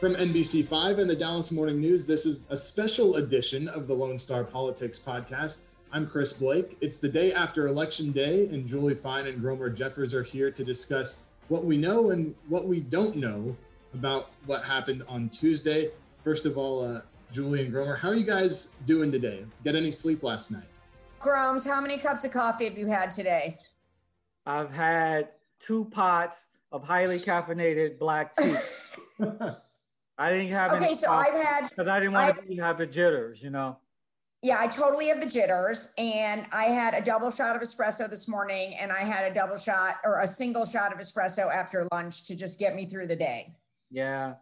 From NBC5 and the Dallas Morning News, this is a special edition of the Lone Star Politics Podcast. I'm Chris Blake. It's the day after Election Day, and Julie Fine and Gromer Jeffers are here to discuss what we know and what we don't know about what happened on Tuesday. First of all, uh, Julie and Gromer, how are you guys doing today? Get any sleep last night? Groms, how many cups of coffee have you had today? I've had two pots of highly caffeinated black tea. I didn't have okay. So I've had because I didn't want to have the jitters, you know. Yeah, I totally have the jitters, and I had a double shot of espresso this morning, and I had a double shot or a single shot of espresso after lunch to just get me through the day. Yeah,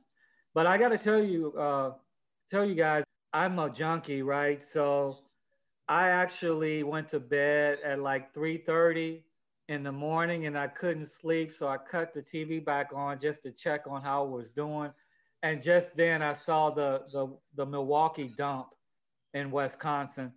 but I got to tell you, uh, tell you guys, I'm a junkie, right? So I actually went to bed at like 3:30 in the morning, and I couldn't sleep, so I cut the TV back on just to check on how I was doing and just then I saw the the, the Milwaukee dump in Wisconsin,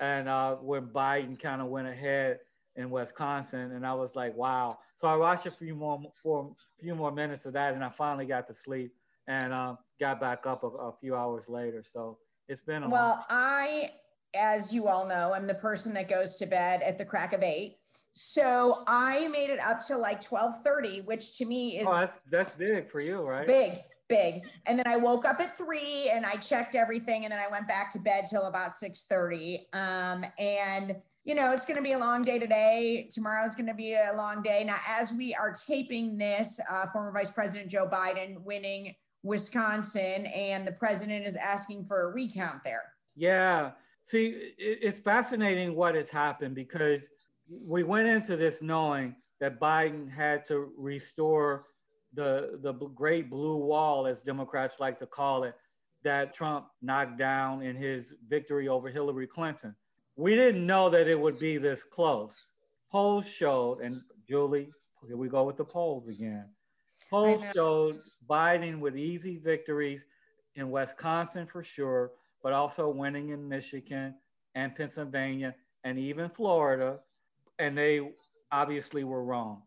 and uh, when Biden kind of went ahead in Wisconsin, and I was like, wow. So I watched a few more for a few more minutes of that, and I finally got to sleep and uh, got back up a, a, few hours later. So it's been a well. I, as you all know, I'm the person that goes to bed at the crack of eight. So I made it up to like 12:30, which to me is oh, that's, that's big for you, right? Big big. And then I woke up at three and I checked everything. And then I went back to bed till about 6 30. Um, and, you know, it's going to be a long day today. Tomorrow's going to be a long day. Now, as we are taping this, uh, former Vice President Joe Biden winning Wisconsin, and the president is asking for a recount there. Yeah. See, it's fascinating what has happened because we went into this knowing that Biden had to restore the the great blue wall, as Democrats like to call it, that Trump knocked down in his victory over Hillary Clinton. We didn't know that it would be this close. Polls showed, and Julie, here we go with the polls again. Polls showed Biden with easy victories in Wisconsin for sure, but also winning in Michigan and Pennsylvania and even Florida. And they obviously were wrong.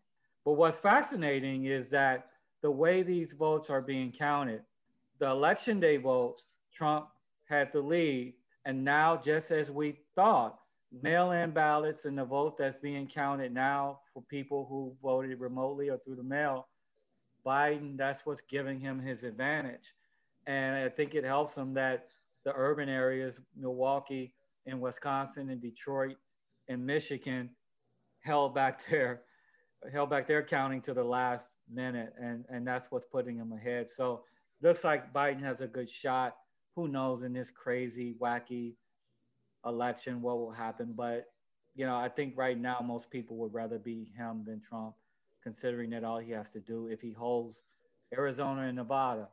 But what's fascinating is that the way these votes are being counted, the election day vote, Trump had the lead. And now, just as we thought, mail in ballots and the vote that's being counted now for people who voted remotely or through the mail, Biden, that's what's giving him his advantage. And I think it helps him that the urban areas, Milwaukee and Wisconsin and Detroit and Michigan, held back their held back their counting to the last minute, and and that's what's putting him ahead. So looks like Biden has a good shot. Who knows in this crazy, wacky election what will happen? But you know, I think right now most people would rather be him than Trump, considering that all he has to do if he holds Arizona and Nevada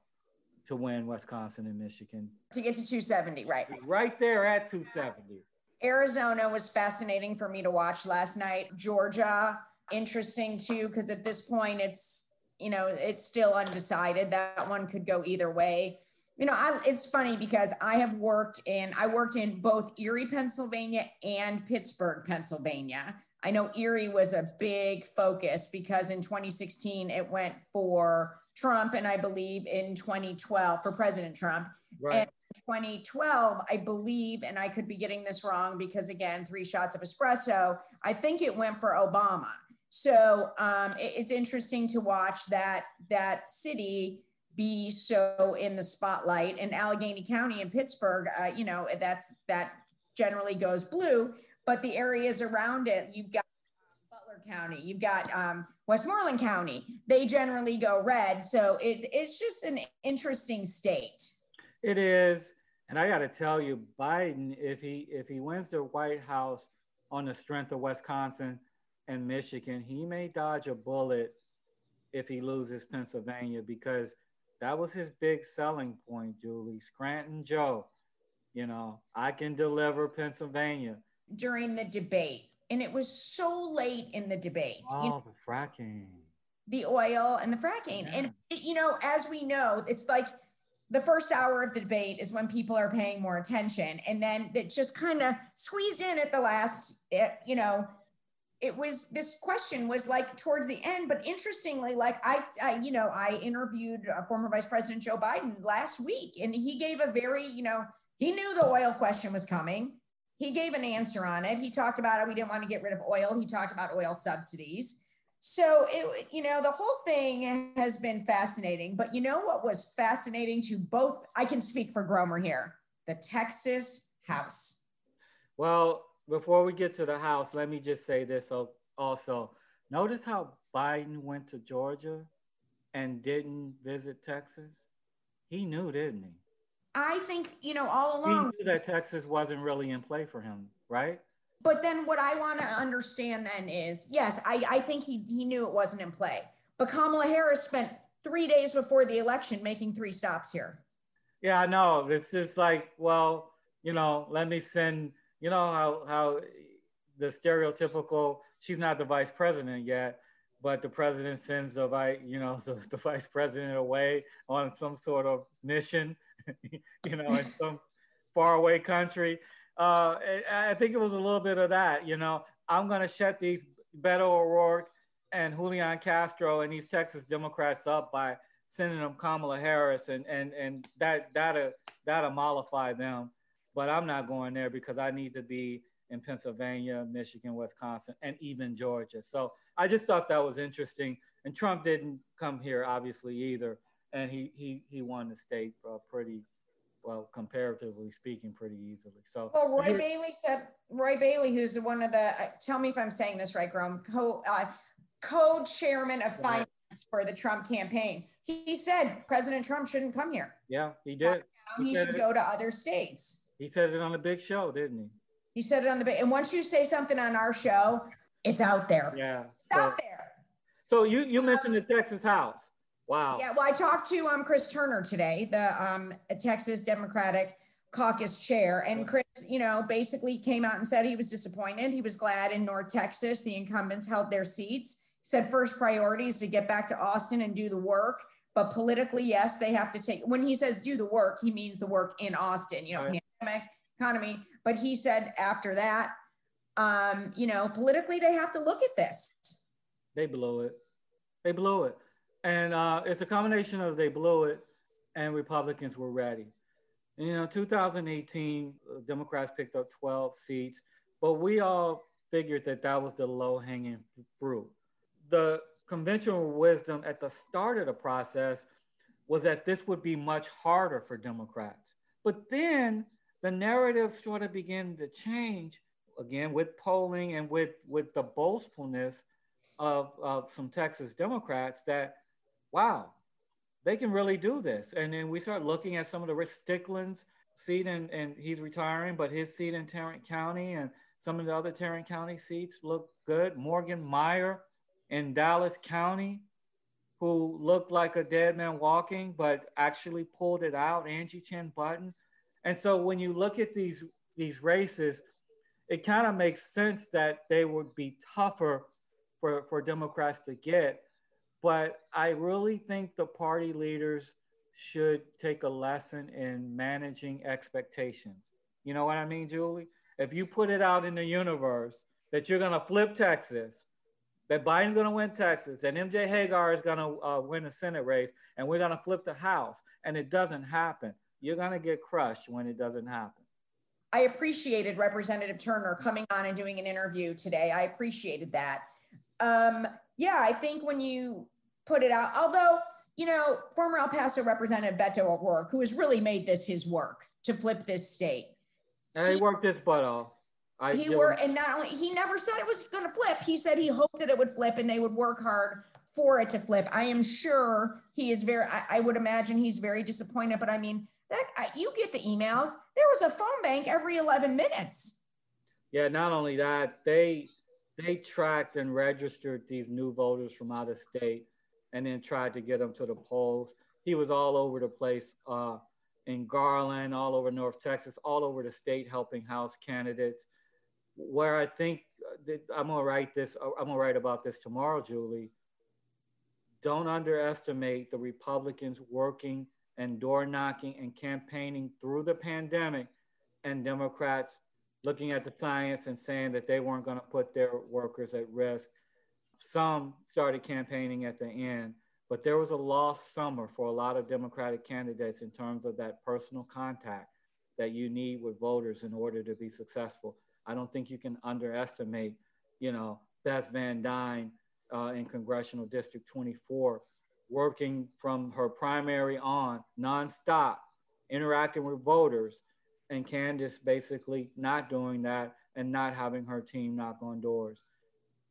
to win Wisconsin and Michigan to get to 270, right? Right there at 270. Arizona was fascinating for me to watch last night. Georgia interesting too because at this point it's you know it's still undecided that one could go either way. You know I, it's funny because i have worked in i worked in both erie pennsylvania and pittsburgh pennsylvania. I know erie was a big focus because in 2016 it went for trump and i believe in 2012 for president trump. Right. and 2012 i believe and i could be getting this wrong because again three shots of espresso i think it went for obama so um, it, it's interesting to watch that that city be so in the spotlight. And Allegheny County in Pittsburgh, uh, you know, that's that generally goes blue, but the areas around it, you've got Butler County, you've got um, Westmoreland County, they generally go red. So it, it's just an interesting state. It is. And I got to tell you, Biden, if he if he wins the White House on the strength of Wisconsin, and Michigan, he may dodge a bullet if he loses Pennsylvania because that was his big selling point, Julie. Scranton Joe, you know, I can deliver Pennsylvania. During the debate, and it was so late in the debate. Oh, you know, the fracking. The oil and the fracking. Yeah. And, you know, as we know, it's like the first hour of the debate is when people are paying more attention. And then it just kind of squeezed in at the last, eh, you know, it was this question was like towards the end but interestingly like I, I, you know i interviewed uh, former vice president joe biden last week and he gave a very you know he knew the oil question was coming. He gave an answer on it. He talked about it. We didn't want to get rid of oil. He talked about oil subsidies. So it you know the whole thing has been fascinating but you know what was fascinating to both i can speak for gromer here the texas house. Well before we get to the House, let me just say this also. Notice how Biden went to Georgia and didn't visit Texas? He knew, didn't he? I think, you know, all along. He knew that Texas wasn't really in play for him, right? But then what I want to understand then is yes, I, I think he, he knew it wasn't in play. But Kamala Harris spent three days before the election making three stops here. Yeah, I know. It's just like, well, you know, let me send you know how how the stereotypical she's not the vice president yet but the president sends a vice you know the, the vice president away on some sort of mission you know in some faraway country. Uh, I think it was a little bit of that you know. I'm going to shut these beto o'rourke and julian castro and these texas democrats up by sending them kamala harris and and and that that'll that'll mollify them but I'm not going there because I need to be in Pennsylvania, Michigan, Wisconsin, and even Georgia. So I just thought that was interesting. And Trump didn't come here, obviously, either. And he he he won the state uh, pretty well, comparatively speaking, pretty easily. So well, Roy Bailey said Roy Bailey, who's one of the uh, tell me if I'm saying this right, Grom, co uh, co-chairman of finance for the Trump campaign. He said President Trump shouldn't come here. Yeah, he did. He, he should it. go to other states. He said it on the big show, didn't he? He said it on the big, and once you say something on our show, it's out there. Yeah, it's so, out there. So you you um, mentioned the Texas House. Wow. Yeah. Well, I talked to um Chris Turner today, the um Texas Democratic Caucus chair, and Chris, you know, basically came out and said he was disappointed. He was glad in North Texas the incumbents held their seats. Said first priority is to get back to Austin and do the work. But politically, yes, they have to take. When he says do the work, he means the work in Austin. You know, right pandemic economy. But he said after that, um, you know, politically they have to look at this. They blow it. They blow it. And uh, it's a combination of they blow it and Republicans were ready. You know, 2018, uh, Democrats picked up 12 seats, but we all figured that that was the low hanging fruit. The conventional wisdom at the start of the process was that this would be much harder for Democrats. But then the narrative sort of began to change again with polling and with, with the boastfulness of, of some Texas Democrats that, wow, they can really do this. And then we start looking at some of the Rick Stickland's seat, and, and he's retiring, but his seat in Tarrant County and some of the other Tarrant County seats look good. Morgan Meyer in Dallas County, who looked like a dead man walking, but actually pulled it out. Angie Chen Button and so when you look at these these races, it kind of makes sense that they would be tougher for, for Democrats to get. But I really think the party leaders should take a lesson in managing expectations. You know what I mean, Julie? If you put it out in the universe that you're going to flip Texas, that Biden's going to win Texas, and MJ Hegar is going to uh, win the Senate race, and we're going to flip the House, and it doesn't happen, you're going to get crushed when it doesn't happen. I appreciated Representative Turner coming on and doing an interview today. I appreciated that. Um, yeah, I think when you put it out, although, you know, former El Paso Representative Beto O'Rourke, who has really made this his work to flip this state. And he, worked his butt off. I he worked, and not only he never said it was going to flip. He said he hoped that it would flip, and they would work hard for it to flip. I am sure he is very. I, I would imagine he's very disappointed. But I mean, that you get the emails. There was a phone bank every 11 minutes. Yeah, not only that, they they tracked and registered these new voters from out of state and then tried to get them to the polls. He was all over the place uh, in Garland, all over North Texas, all over the state helping House candidates. Where I think uh, I'm gonna write this, I'm gonna write about this tomorrow, Julie. Don't underestimate the Republicans working and door knocking and campaigning through the pandemic and Democrats looking at the science and saying that they weren't going to put their workers at risk. Some started campaigning at the end, but there was a lost summer for a lot of Democratic candidates in terms of that personal contact that you need with voters in order to be successful. I don't think you can underestimate, you know, Beth Van Duyne uh, in Congressional District 24, working from her primary on nonstop, interacting with voters, and Candace basically not doing that and not having her team knock on doors.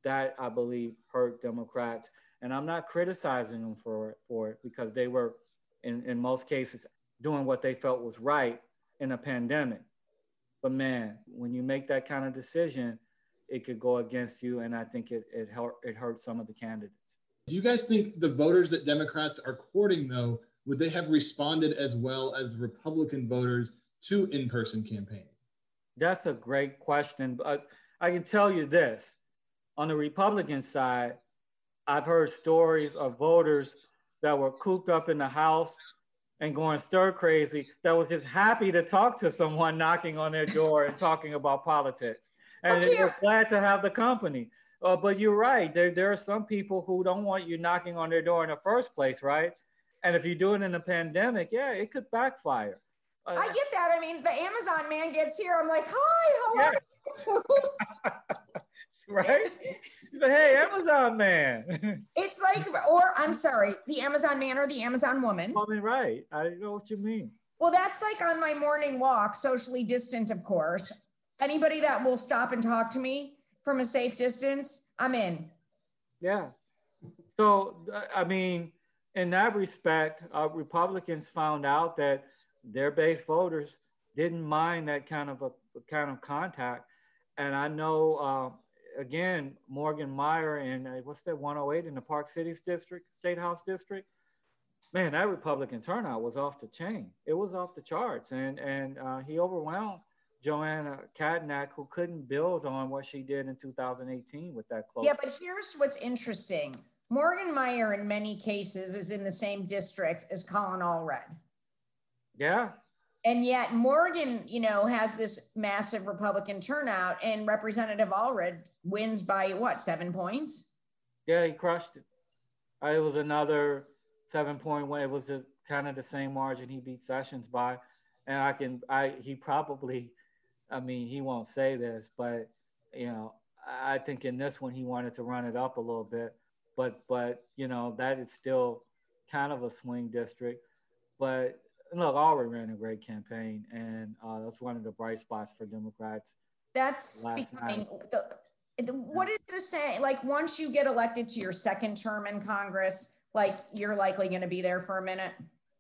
That I believe hurt Democrats. And I'm not criticizing them for it, for it because they were, in, in most cases, doing what they felt was right in a pandemic. But man, when you make that kind of decision, it could go against you. And I think it, it, hurt, it hurt some of the candidates. Do you guys think the voters that Democrats are courting, though, would they have responded as well as Republican voters to in person campaigning? That's a great question. But I can tell you this on the Republican side, I've heard stories of voters that were cooped up in the House and going stir crazy that was just happy to talk to someone knocking on their door and talking about politics. And okay. they're glad to have the company. Uh, but you're right. There, there are some people who don't want you knocking on their door in the first place, right? And if you do it in a pandemic, yeah, it could backfire. Uh, I get that. I mean, the Amazon man gets here. I'm like, hi, how yeah. are you? right? Hey, Amazon man. it's like, or I'm sorry, the Amazon man or the Amazon woman. Mean, right. I know what you mean. Well, that's like on my morning walk, socially distant, of course. Anybody that will stop and talk to me from a safe distance, I'm in. Yeah. So, I mean, in that respect, uh, Republicans found out that their base voters didn't mind that kind of a kind of contact. And I know uh, again, Morgan Meyer in uh, what's that 108 in the Park Cities district, State House district. Man, that Republican turnout was off the chain. It was off the charts, and and uh, he overwhelmed Joanna Cattanach, who couldn't build on what she did in 2018 with that close. Yeah, but here's what's interesting: Morgan Meyer, in many cases, is in the same district as Colin Allred. Yeah, and yet Morgan, you know, has this massive Republican turnout, and Representative Allred wins by what seven points? Yeah, he crushed it. Uh, it was another seven point win. It was the kind of the same margin he beat Sessions by, and I can I he probably, I mean he won't say this, but you know I think in this one he wanted to run it up a little bit, but but you know that is still kind of a swing district, but look, Allred ran a great campaign, and uh, that's one of the bright spots for Democrats. That's becoming the, the, what is the saying? Like once you get elected to your second term in Congress, like you're likely going to be there for a minute.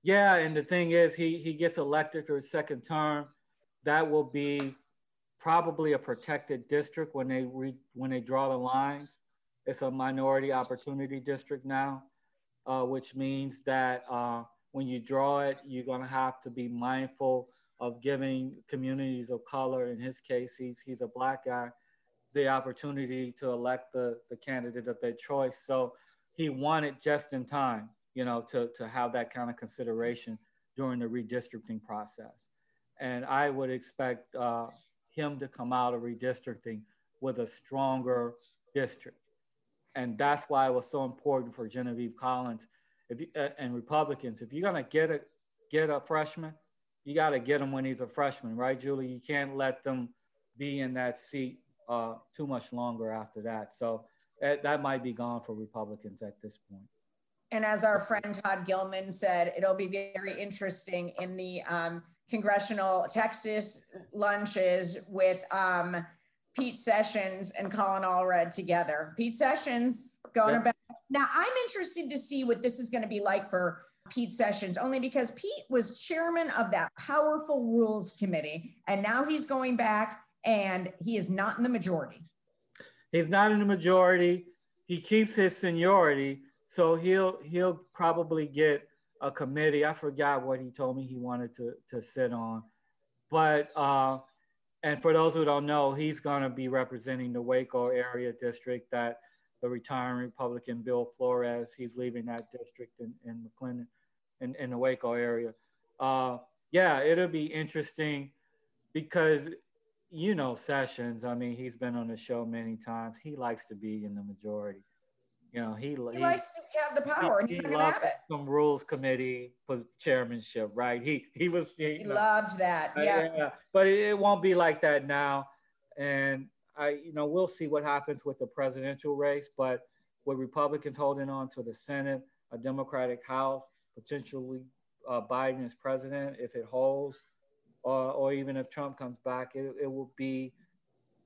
Yeah, and the thing is, he he gets elected to his second term. That will be probably a protected district when they re, when they draw the lines. It's a minority opportunity district now, uh, which means that. Uh, when you draw it, you're going to have to be mindful of giving communities of color, in his case, he's, he's a black guy, the opportunity to elect the, the candidate of their choice. So he wanted just in time, you know, to, to have that kind of consideration during the redistricting process. And I would expect uh, him to come out of redistricting with a stronger district. And that's why it was so important for Genevieve Collins if you, uh, and Republicans, if you're gonna get a get a freshman, you got to get him when he's a freshman, right, Julie? You can't let them be in that seat uh, too much longer after that. So that, that might be gone for Republicans at this point. And as our friend Todd Gillman said, it'll be very interesting in the um, congressional Texas lunches with um, Pete Sessions and Colin Allred together. Pete Sessions going yep. about now, I'm interested to see what this is going to be like for Pete Sessions, only because Pete was chairman of that powerful rules committee, and now he's going back and he is not in the majority. He's not in the majority. He keeps his seniority, so he'll he'll probably get a committee. I forgot what he told me he wanted to to sit on, but uh, and for those who don't know, he's going to be representing the Waco area district that the retiring Republican Bill Flores. He's leaving that district in, in McLennan, in, in the Waco area. Uh, yeah, it'll be interesting because you know Sessions. I mean, he's been on the show many times. He likes to be in the majority. You know, he, he, he likes to have the power, he, and he's not have it. Some rules committee chairmanship, right? He he was he, he loved that, yeah. yeah. But it won't be like that now, and I, you know, we'll see what happens with the presidential race. But with Republicans holding on to the Senate, a Democratic House, potentially uh, Biden as president, if it holds, or, or even if Trump comes back, it, it will be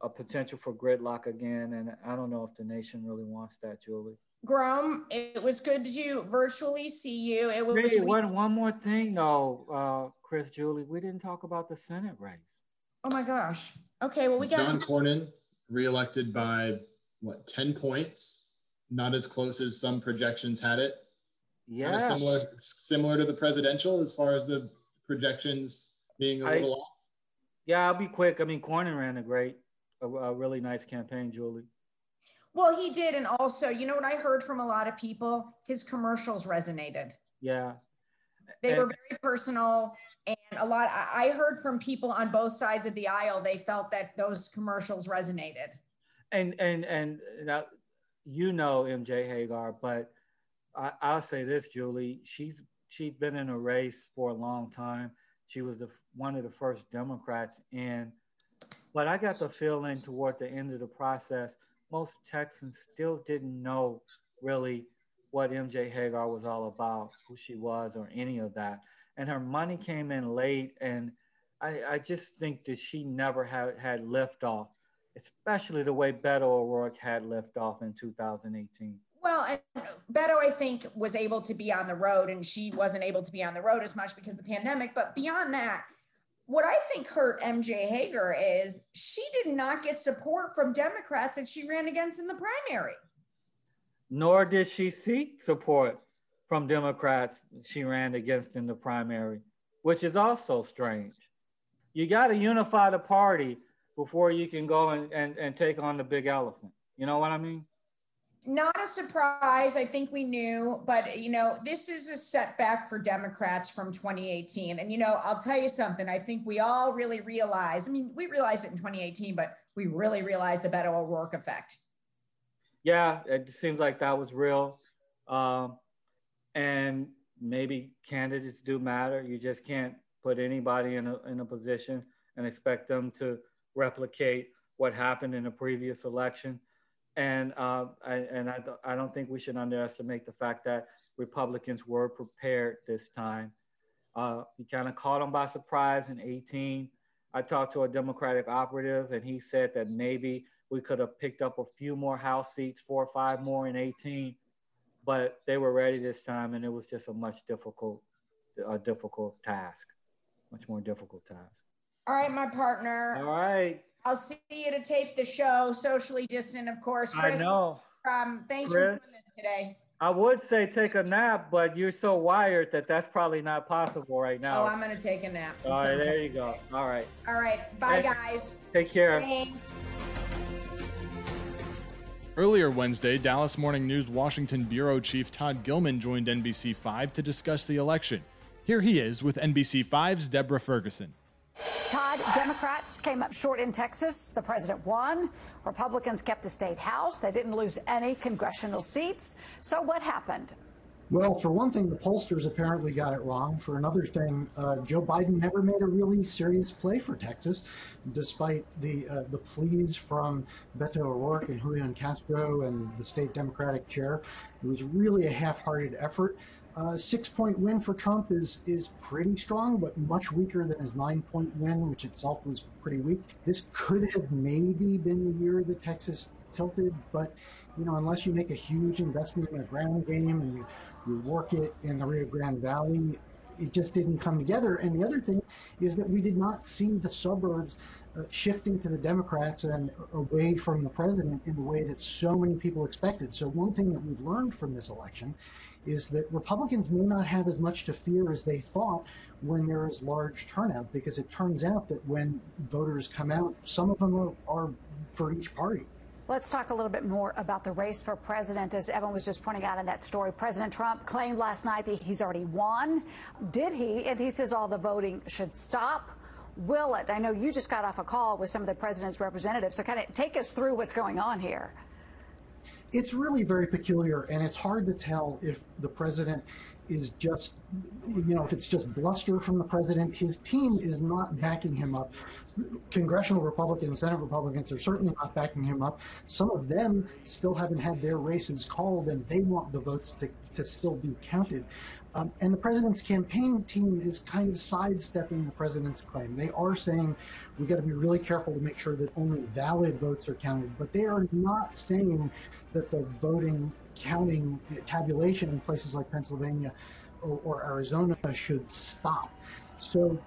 a potential for gridlock again. And I don't know if the nation really wants that, Julie. Grom, it was good to virtually see you. It was hey, one, one more thing, though, uh, Chris, Julie, we didn't talk about the Senate race. Oh my gosh. Okay, well, we got John to- Cornyn reelected by what 10 points, not as close as some projections had it. Yeah, similar similar to the presidential as far as the projections being a I, little off. Yeah, I'll be quick. I mean, Cornyn ran a great a, a really nice campaign, Julie. Well, he did. And also, you know what I heard from a lot of people? His commercials resonated. Yeah. They and, were very personal. And a lot, I heard from people on both sides of the aisle, they felt that those commercials resonated. And, and, and now, you know MJ Hegar, but I, I'll say this, Julie, she's, she's been in a race for a long time. She was the, one of the first Democrats in but I got the feeling toward the end of the process, most Texans still didn't know really what MJ Hegar was all about, who she was, or any of that. And her money came in late, and I, I just think that she never had had liftoff, especially the way Beto O'Rourke had liftoff in 2018. Well, and Beto, I think, was able to be on the road, and she wasn't able to be on the road as much because of the pandemic. But beyond that, what I think hurt MJ Hegar is she did not get support from Democrats that she ran against in the primary. Nor did she seek support from Democrats she ran against in the primary, which is also strange. You got to unify the party before you can go and, and, and take on the big elephant. You know what I mean? Not a surprise. I think we knew, but you know, this is a setback for Democrats from 2018. And you know, I'll tell you something. I think we all really realize. I mean, we realized it in 2018, but we really realized the Beto O'Rourke effect. Yeah, it seems like that was real. Um, and maybe candidates do matter. You just can't put anybody in a, in a position and expect them to replicate what happened in a previous election and uh, I, and I, I don't think we should underestimate the fact that Republicans were prepared this time. Uh, he kind of caught them by surprise in 18. I talked to a Democratic operative, and he said that maybe we could have picked up a few more House seats, four or five more in 18, but they were ready this time, and it was just a much difficult, a difficult task, much more difficult task. All right, my partner. All right. I'll see you to tape the show, socially distant, of course. Chris, I know. Um, thanks Chris, for doing this today. I would say take a nap, but you're so wired that that's probably not possible right now. Oh, I'm going to take a nap. All right, there you go. All right. All right. Bye, guys. Take care. Thanks. Earlier Wednesday, Dallas Morning News Washington Bureau Chief Todd Gillman joined NBC5 to discuss the election. Here he is with NBC5's Deborah Ferguson. Todd, Democrats came up short in Texas. The president won. Republicans kept the state house. They didn't lose any congressional seats. So what happened? Well, for one thing, the pollsters apparently got it wrong. For another thing, uh, Joe Biden never made a really serious play for Texas, despite the uh, the pleas from Beto O'Rourke and Julian Castro and the state Democratic chair. It was really a half-hearted effort. Uh, six point win for Trump is is pretty strong, but much weaker than his nine point win, which itself was pretty weak. This could have maybe been the year that Texas tilted, but you know, unless you make a huge investment in a ground game and you, you work it in the Rio Grande Valley, it just didn't come together. And the other thing is that we did not see the suburbs uh, shifting to the Democrats and away from the president in the way that so many people expected. So one thing that we've learned from this election is that Republicans may not have as much to fear as they thought when there is large turnout, because it turns out that when voters come out, some of them are, are for each party. Let's talk a little bit more about the race for president. As Evan was just pointing out in that story, President Trump claimed last night that he's already won. Did he? And he says all the voting should stop. will it? I know you just got off a call with some of the president's representatives, so kind of take us through what's going on here. It's really very peculiar, and it's hard to tell if the president is just, you know, if it's just bluster from the president. His team is not backing him up. Congressional Republicans, Senate Republicans are certainly not backing him up. Some of them still haven't had their races called, and they want the votes to, to still be counted. Um, and the president's campaign team is kind of sidestepping the president's claim. They are saying we got to be really careful to make sure that only valid votes are counted, but they are not saying that the voting counting tabulation in places like Pennsylvania or, or Arizona should stop. So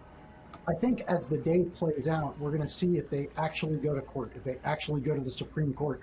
I think as the day plays out, we're going to see if they actually go to court, if they actually go to the Supreme Court.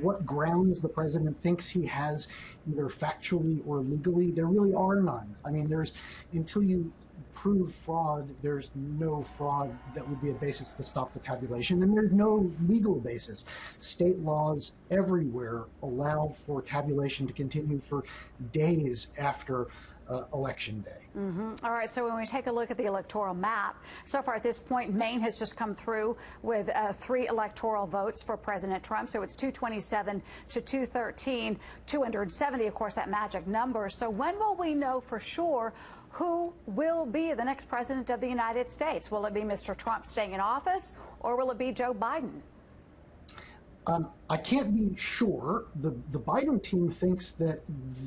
What grounds the president thinks he has, either factually or legally, there really are none. I mean, there's until you prove fraud, there's no fraud that would be a basis to stop the tabulation, and there's no legal basis. State laws everywhere allow for tabulation to continue for days after uh, election day. Mm-hmm. All right, so when we take a look at the electoral map, so far at this point, Maine has just come through with uh, three electoral votes for President Trump. So it's 227 to 213, 270, of course, that magic number. So when will we know for sure who will be the next president of the United States? Will it be Mr. Trump staying in office or will it be Joe Biden? Um, I can't be sure. The, the Biden team thinks that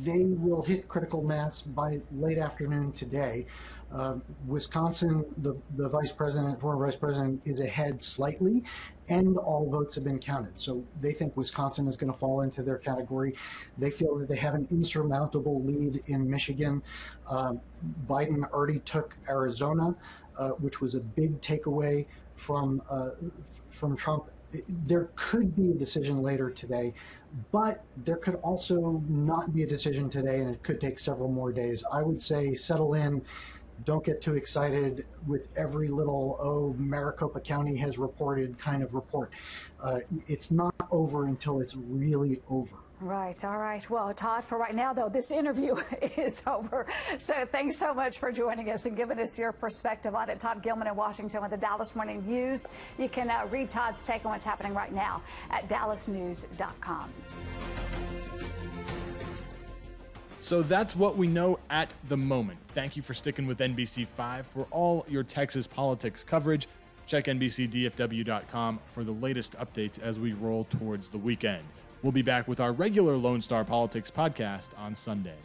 they will hit critical mass by late afternoon today. Um, Wisconsin, the, the vice president, former vice president, is ahead slightly, and all votes have been counted. So they think Wisconsin is going to fall into their category. They feel that they have an insurmountable lead in Michigan. Um, Biden already took Arizona, uh, which was a big takeaway from uh, from Trump there could be a decision later today, but there could also not be a decision today, and it could take several more days. I would say settle in. Don't get too excited with every little, oh, Maricopa County has reported kind of report. Uh, it's not over until it's really over. Right. All right. Well, Todd, for right now, though, this interview is over. So thanks so much for joining us and giving us your perspective on it. Todd Gillman in Washington with the Dallas Morning News. You can uh, read Todd's take on what's happening right now at dallasnews.com. So that's what we know at the moment. Thank you for sticking with NBC5 for all your Texas politics coverage. Check NBCDFW.com for the latest updates as we roll towards the weekend. We'll be back with our regular Lone Star Politics podcast on Sunday.